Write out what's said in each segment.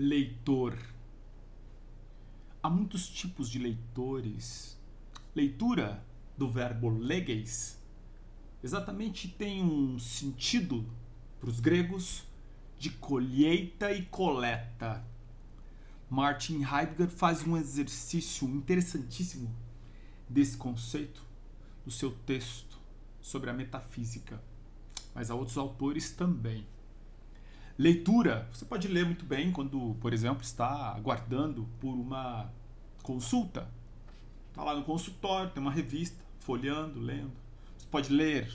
leitor. Há muitos tipos de leitores. Leitura do verbo leges exatamente tem um sentido para os gregos de colheita e coleta. Martin Heidegger faz um exercício interessantíssimo desse conceito no seu texto sobre a metafísica, mas há outros autores também. Leitura, você pode ler muito bem quando, por exemplo, está aguardando por uma consulta. Está lá no consultório, tem uma revista, folheando, lendo. Você pode ler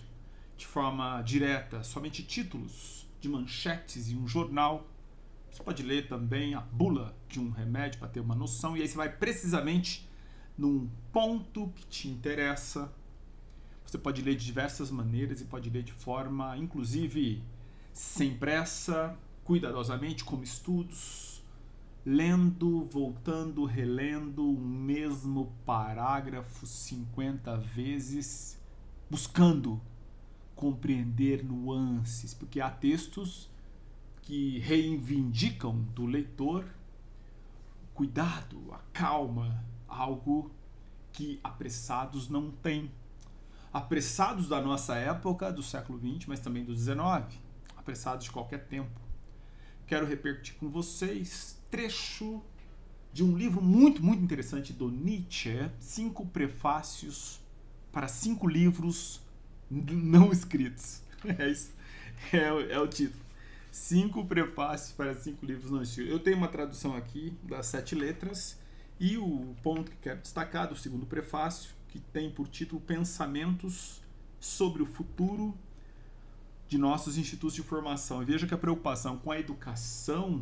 de forma direta somente títulos de manchetes em um jornal. Você pode ler também a bula de um remédio para ter uma noção, e aí você vai precisamente num ponto que te interessa. Você pode ler de diversas maneiras e pode ler de forma, inclusive, sem pressa, cuidadosamente, como estudos, lendo, voltando, relendo o mesmo parágrafo 50 vezes, buscando compreender nuances, porque há textos que reivindicam do leitor cuidado, a calma, algo que apressados não têm. Apressados da nossa época, do século XX, mas também do XIX, apressados de qualquer tempo. Quero repetir com vocês trecho de um livro muito, muito interessante do Nietzsche, cinco prefácios para cinco livros não escritos. É isso. É, é o título. Cinco prefácios para cinco livros não escritos. Eu tenho uma tradução aqui das sete letras e o ponto que quero destacar do segundo prefácio, que tem por título Pensamentos sobre o futuro de nossos institutos de formação. E veja que a preocupação com a educação,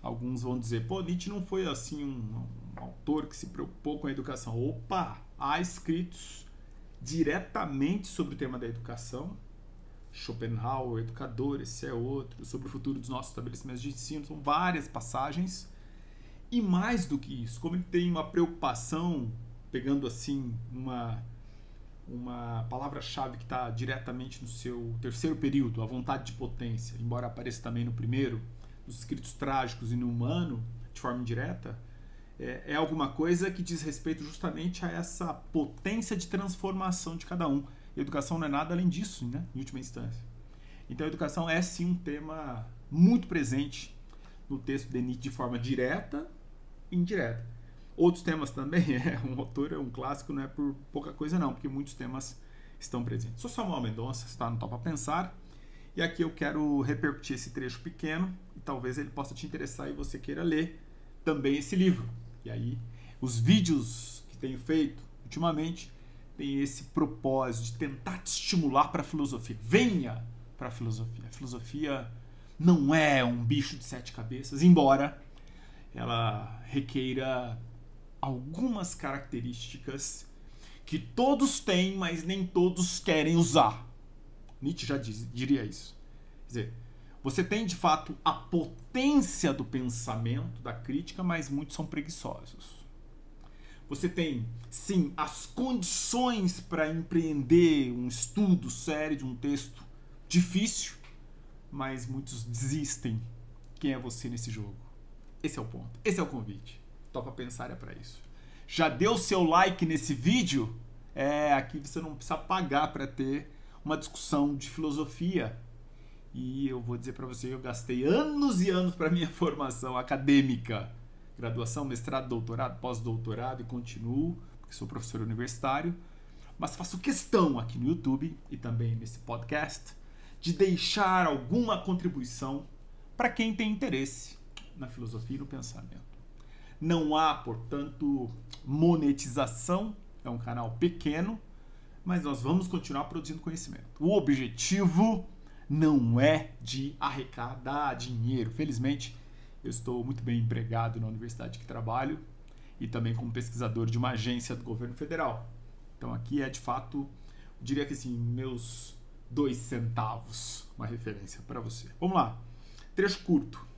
alguns vão dizer, pô, Nietzsche não foi assim um, um autor que se preocupou com a educação. Opa, há escritos diretamente sobre o tema da educação. Schopenhauer, educador, esse é outro, sobre o futuro dos nossos estabelecimentos de ensino, são várias passagens. E mais do que isso, como ele tem uma preocupação, pegando assim uma, uma palavra-chave que está diretamente no seu terceiro período, a vontade de potência, embora apareça também no primeiro, nos escritos trágicos e no humano, de forma indireta, é, é alguma coisa que diz respeito justamente a essa potência de transformação de cada um. E educação não é nada além disso, né? em última instância. Então a educação é sim um tema muito presente no texto de Nietzsche de forma direta e indireta. Outros temas também, é, um autor é um clássico, não é por pouca coisa não, porque muitos temas estão presentes. Sou Samuel Mendonça, está no Topa Pensar, e aqui eu quero repercutir esse trecho pequeno, e talvez ele possa te interessar e você queira ler também esse livro. E aí, os vídeos que tenho feito ultimamente têm esse propósito de tentar te estimular para a filosofia. Venha para a filosofia. A filosofia não é um bicho de sete cabeças, embora ela requeira algumas características que todos têm, mas nem todos querem usar. Nietzsche já diz, diria isso. Quer dizer, você tem de fato a potência do pensamento, da crítica, mas muitos são preguiçosos. Você tem, sim, as condições para empreender um estudo sério de um texto difícil, mas muitos desistem. Quem é você nesse jogo? Esse é o ponto. Esse é o convite. Topa pensar é para isso. Já deu seu like nesse vídeo? É, aqui você não precisa pagar para ter uma discussão de filosofia e eu vou dizer para você, eu gastei anos e anos para minha formação acadêmica, graduação, mestrado, doutorado, pós-doutorado e continuo, porque sou professor universitário, mas faço questão aqui no YouTube e também nesse podcast de deixar alguma contribuição para quem tem interesse na filosofia e no pensamento. Não há, portanto, monetização, é um canal pequeno, mas nós vamos continuar produzindo conhecimento. O objetivo não é de arrecadar dinheiro. Felizmente, eu estou muito bem empregado na universidade que trabalho e também como pesquisador de uma agência do governo federal. Então aqui é de fato, diria que assim, meus dois centavos, uma referência para você. Vamos lá, trecho curto.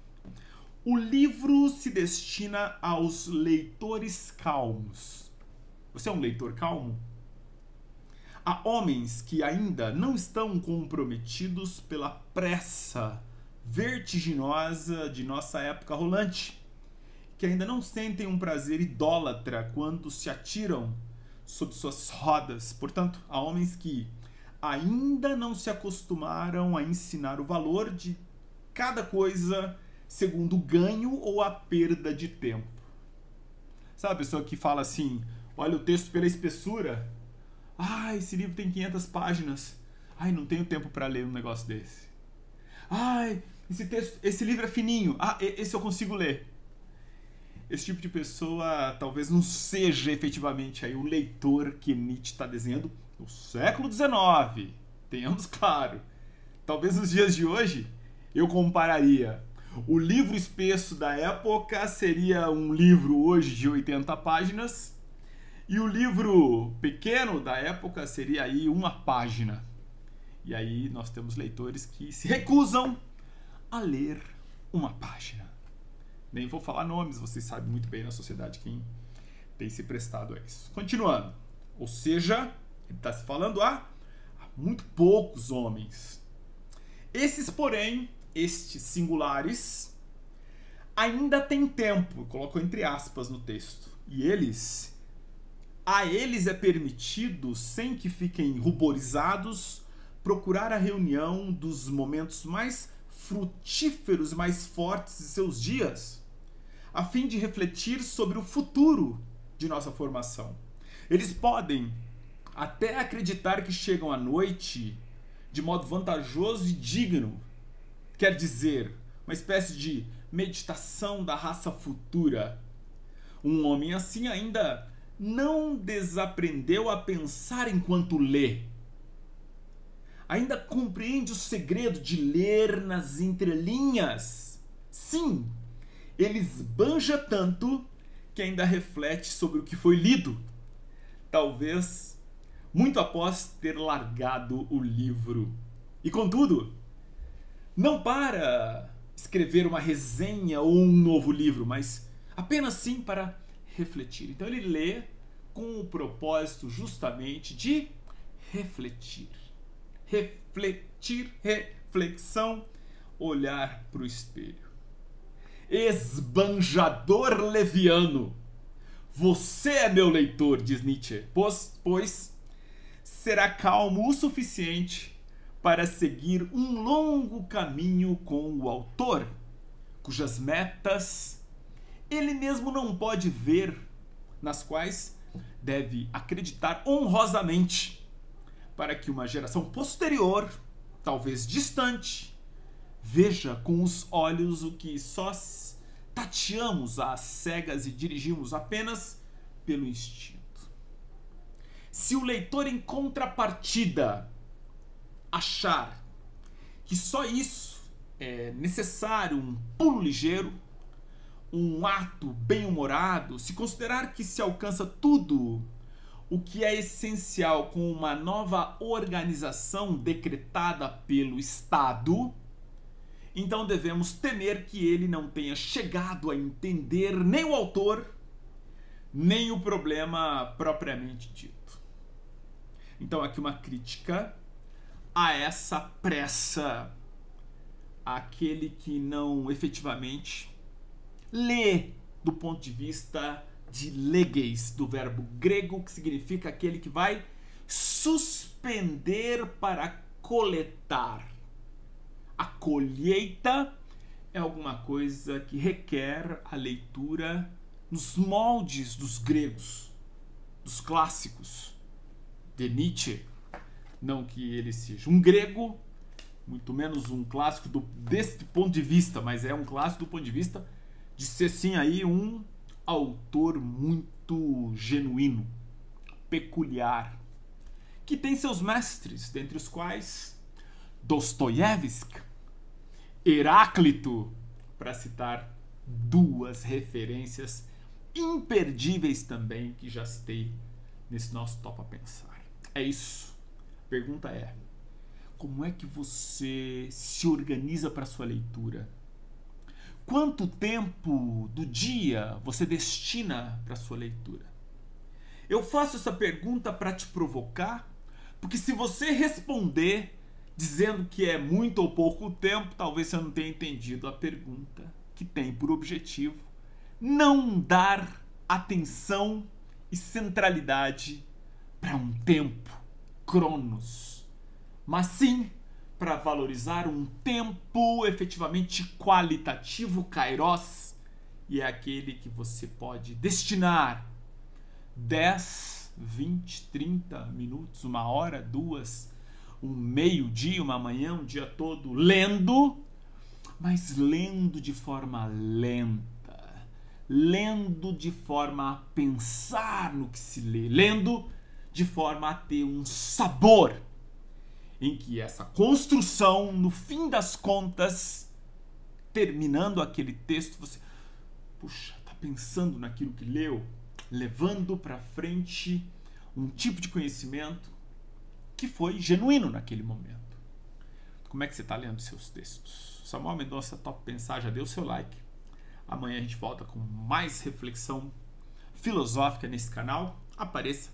O livro se destina aos leitores calmos. Você é um leitor calmo? Há homens que ainda não estão comprometidos pela pressa vertiginosa de nossa época rolante, que ainda não sentem um prazer idólatra quando se atiram sob suas rodas. Portanto, há homens que ainda não se acostumaram a ensinar o valor de cada coisa segundo o ganho ou a perda de tempo. Sabe a pessoa que fala assim: olha o texto pela espessura. Ah, esse livro tem 500 páginas. Ai, não tenho tempo para ler um negócio desse. Ai, esse texto, esse livro é fininho. Ah, esse eu consigo ler. Esse tipo de pessoa talvez não seja efetivamente aí o leitor que Nietzsche está desenhando no século XIX. Tenhamos claro. Talvez nos dias de hoje eu compararia o livro espesso da época seria um livro hoje de 80 páginas e o livro pequeno da época seria aí uma página. E aí nós temos leitores que se recusam a ler uma página. Nem vou falar nomes, vocês sabem muito bem na sociedade quem tem se prestado a isso. Continuando. Ou seja, ele está se falando a, muito poucos homens. Esses, porém, estes singulares, ainda tem tempo, colocou entre aspas no texto. E eles, a eles é permitido, sem que fiquem ruborizados, procurar a reunião dos momentos mais frutíferos, mais fortes de seus dias, a fim de refletir sobre o futuro de nossa formação. Eles podem até acreditar que chegam à noite de modo vantajoso e digno quer dizer uma espécie de meditação da raça futura. Um homem assim ainda não desaprendeu a pensar enquanto lê. Ainda compreende o segredo de ler nas entrelinhas. Sim, ele esbanja tanto que ainda reflete sobre o que foi lido. Talvez muito após ter largado o livro. E contudo, não para escrever uma resenha ou um novo livro, mas apenas sim para refletir. Então ele lê com o propósito justamente de refletir. Refletir, reflexão, olhar para o espelho. Esbanjador leviano. Você é meu leitor, diz Nietzsche, pois, pois será calmo o suficiente para seguir um longo caminho com o autor, cujas metas ele mesmo não pode ver, nas quais deve acreditar honrosamente, para que uma geração posterior, talvez distante, veja com os olhos o que só tateamos às cegas e dirigimos apenas pelo instinto. Se o leitor em contrapartida achar que só isso é necessário, um pulo ligeiro, um ato bem-humorado, se considerar que se alcança tudo o que é essencial com uma nova organização decretada pelo Estado, então devemos temer que ele não tenha chegado a entender nem o autor, nem o problema propriamente dito. Então, aqui uma crítica a essa pressa. Aquele que não efetivamente lê do ponto de vista de legues, do verbo grego, que significa aquele que vai suspender para coletar. A colheita é alguma coisa que requer a leitura nos moldes dos gregos, dos clássicos, de Nietzsche, não que ele seja um grego, muito menos um clássico do, deste ponto de vista, mas é um clássico do ponto de vista de ser sim aí um autor muito genuíno, peculiar, que tem seus mestres, dentre os quais Dostoiévski, Heráclito, para citar duas referências imperdíveis também que já citei nesse nosso Topa Pensar. É isso pergunta é: como é que você se organiza para sua leitura? Quanto tempo do dia você destina para sua leitura? Eu faço essa pergunta para te provocar, porque se você responder dizendo que é muito ou pouco tempo, talvez você não tenha entendido a pergunta, que tem por objetivo não dar atenção e centralidade para um tempo, cronos, mas sim para valorizar um tempo efetivamente qualitativo, kairos, e é aquele que você pode destinar 10, 20, 30 minutos, uma hora, duas, um meio-dia, uma manhã, um dia todo lendo, mas lendo de forma lenta, lendo de forma a pensar no que se lê, lendo de forma a ter um sabor em que essa construção, no fim das contas, terminando aquele texto, você, puxa, tá pensando naquilo que leu, levando para frente um tipo de conhecimento que foi genuíno naquele momento. Como é que você está lendo seus textos? Samuel Mendonça Top Pensar já deu seu like. Amanhã a gente volta com mais reflexão filosófica nesse canal. Apareça